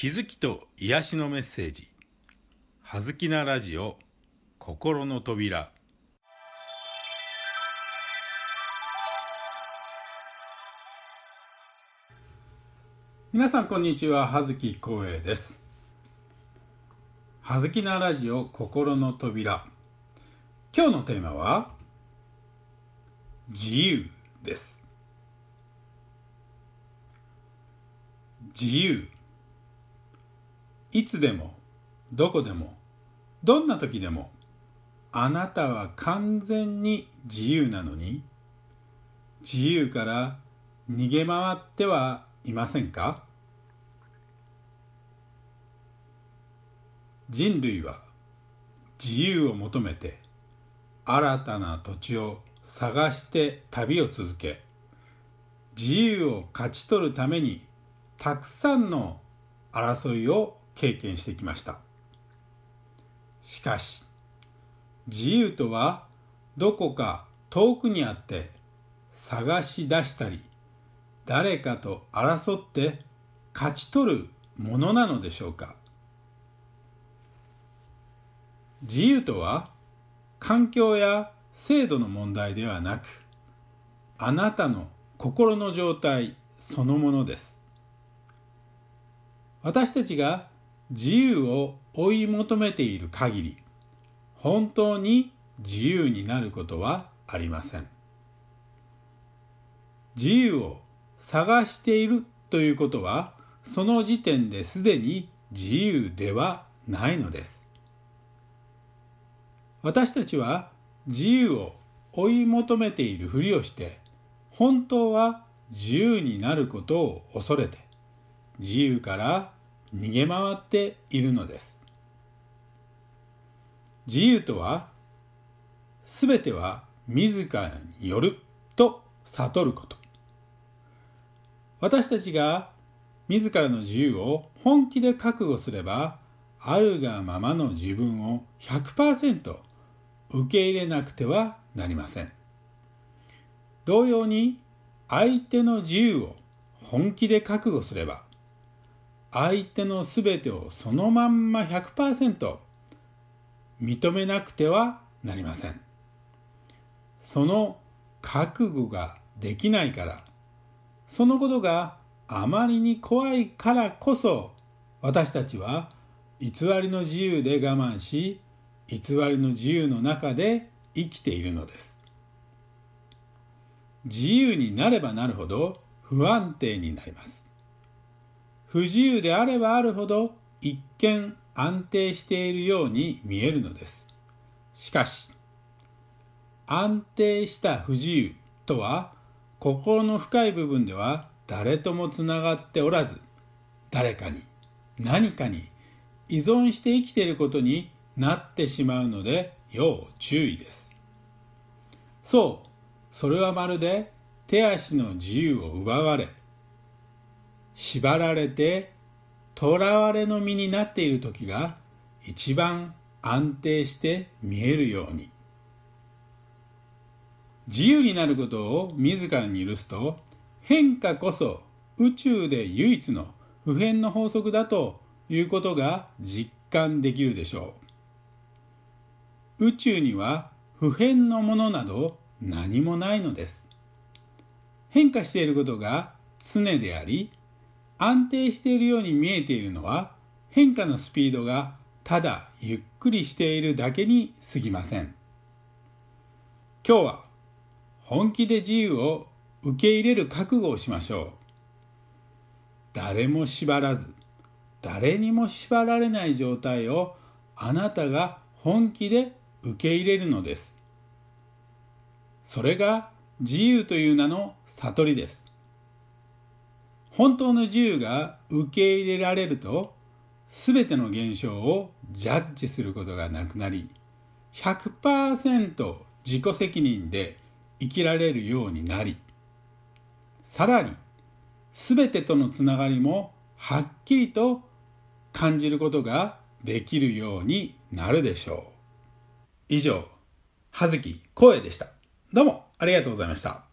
気づきと癒しのメッセージ「はずきなラジオ心の扉」皆さんこんにちは。葉月光栄です。葉月なラジオ心の扉。今日のテーマは自由です。自由。いつでもどこでもどんな時でもあなたは完全に自由なのに自由から逃げ回ってはいませんか？人類は自由を求めて新たな土地を探して旅を続け自由を勝ち取るためにたくさんの争いを経験してきました。しかし自由とはどこか遠くにあって探し出したり誰かと争って勝ち取るものなのでしょうか。自由とは環境や制度の問題ではなくあなたの心の状態そのものです。私たちが自由を追い求めている限り本当に自由になることはありません。自由を探しているということはその時点ですでに自由ではないのです。私たちは自由を追い求めているふりをして本当は自由になることを恐れて自由から逃げ回っているのです。自由とは全ては自らによると悟ること。私たちが自らの自由を本気で覚悟すればあるがままの自分を100%受け入れなくてはなりません。同様に相手の自由を本気で覚悟すれば相手のすべてをそのまんま100%認めなくてはなりません。その覚悟ができないから、そのことがあまりに怖いからこそ、私たちは偽りの自由で我慢し、偽りの自由の中で生きているのです。自由になればなるほど不安定になります。不自由であればあるほど一見安定しているように見えるのです。しかし、安定した不自由とは心の深い部分では誰ともつながっておらず、誰かに何かに依存して生きていることになってしまうので要注意です。そう、それはまるで手足の自由を奪われ、縛られて囚われの身になっている時が一番安定して見えるように。自由になることを自らに許すと変化こそ宇宙で唯一の普遍の法則だということが実感できるでしょう。宇宙には普遍のものなど何もないのです。変化していることが常であり安定しているように見えているのは変化のスピードがただゆっくりしているだけに過ぎません。今日は本気で自由を受け入れる覚悟をしましょう。誰も縛らず誰にも縛られない状態をあなたが本気で受け入れるのです。それが自由という名の悟りです。本当の自由が受け入れられると全ての現象をジャッジすることがなくなり100%自己責任で生きられるようになりさらに全てとのつながりもはっきりと感じることができるようになるでしょう。以上、葉月光栄でした。どうもありがとうございました。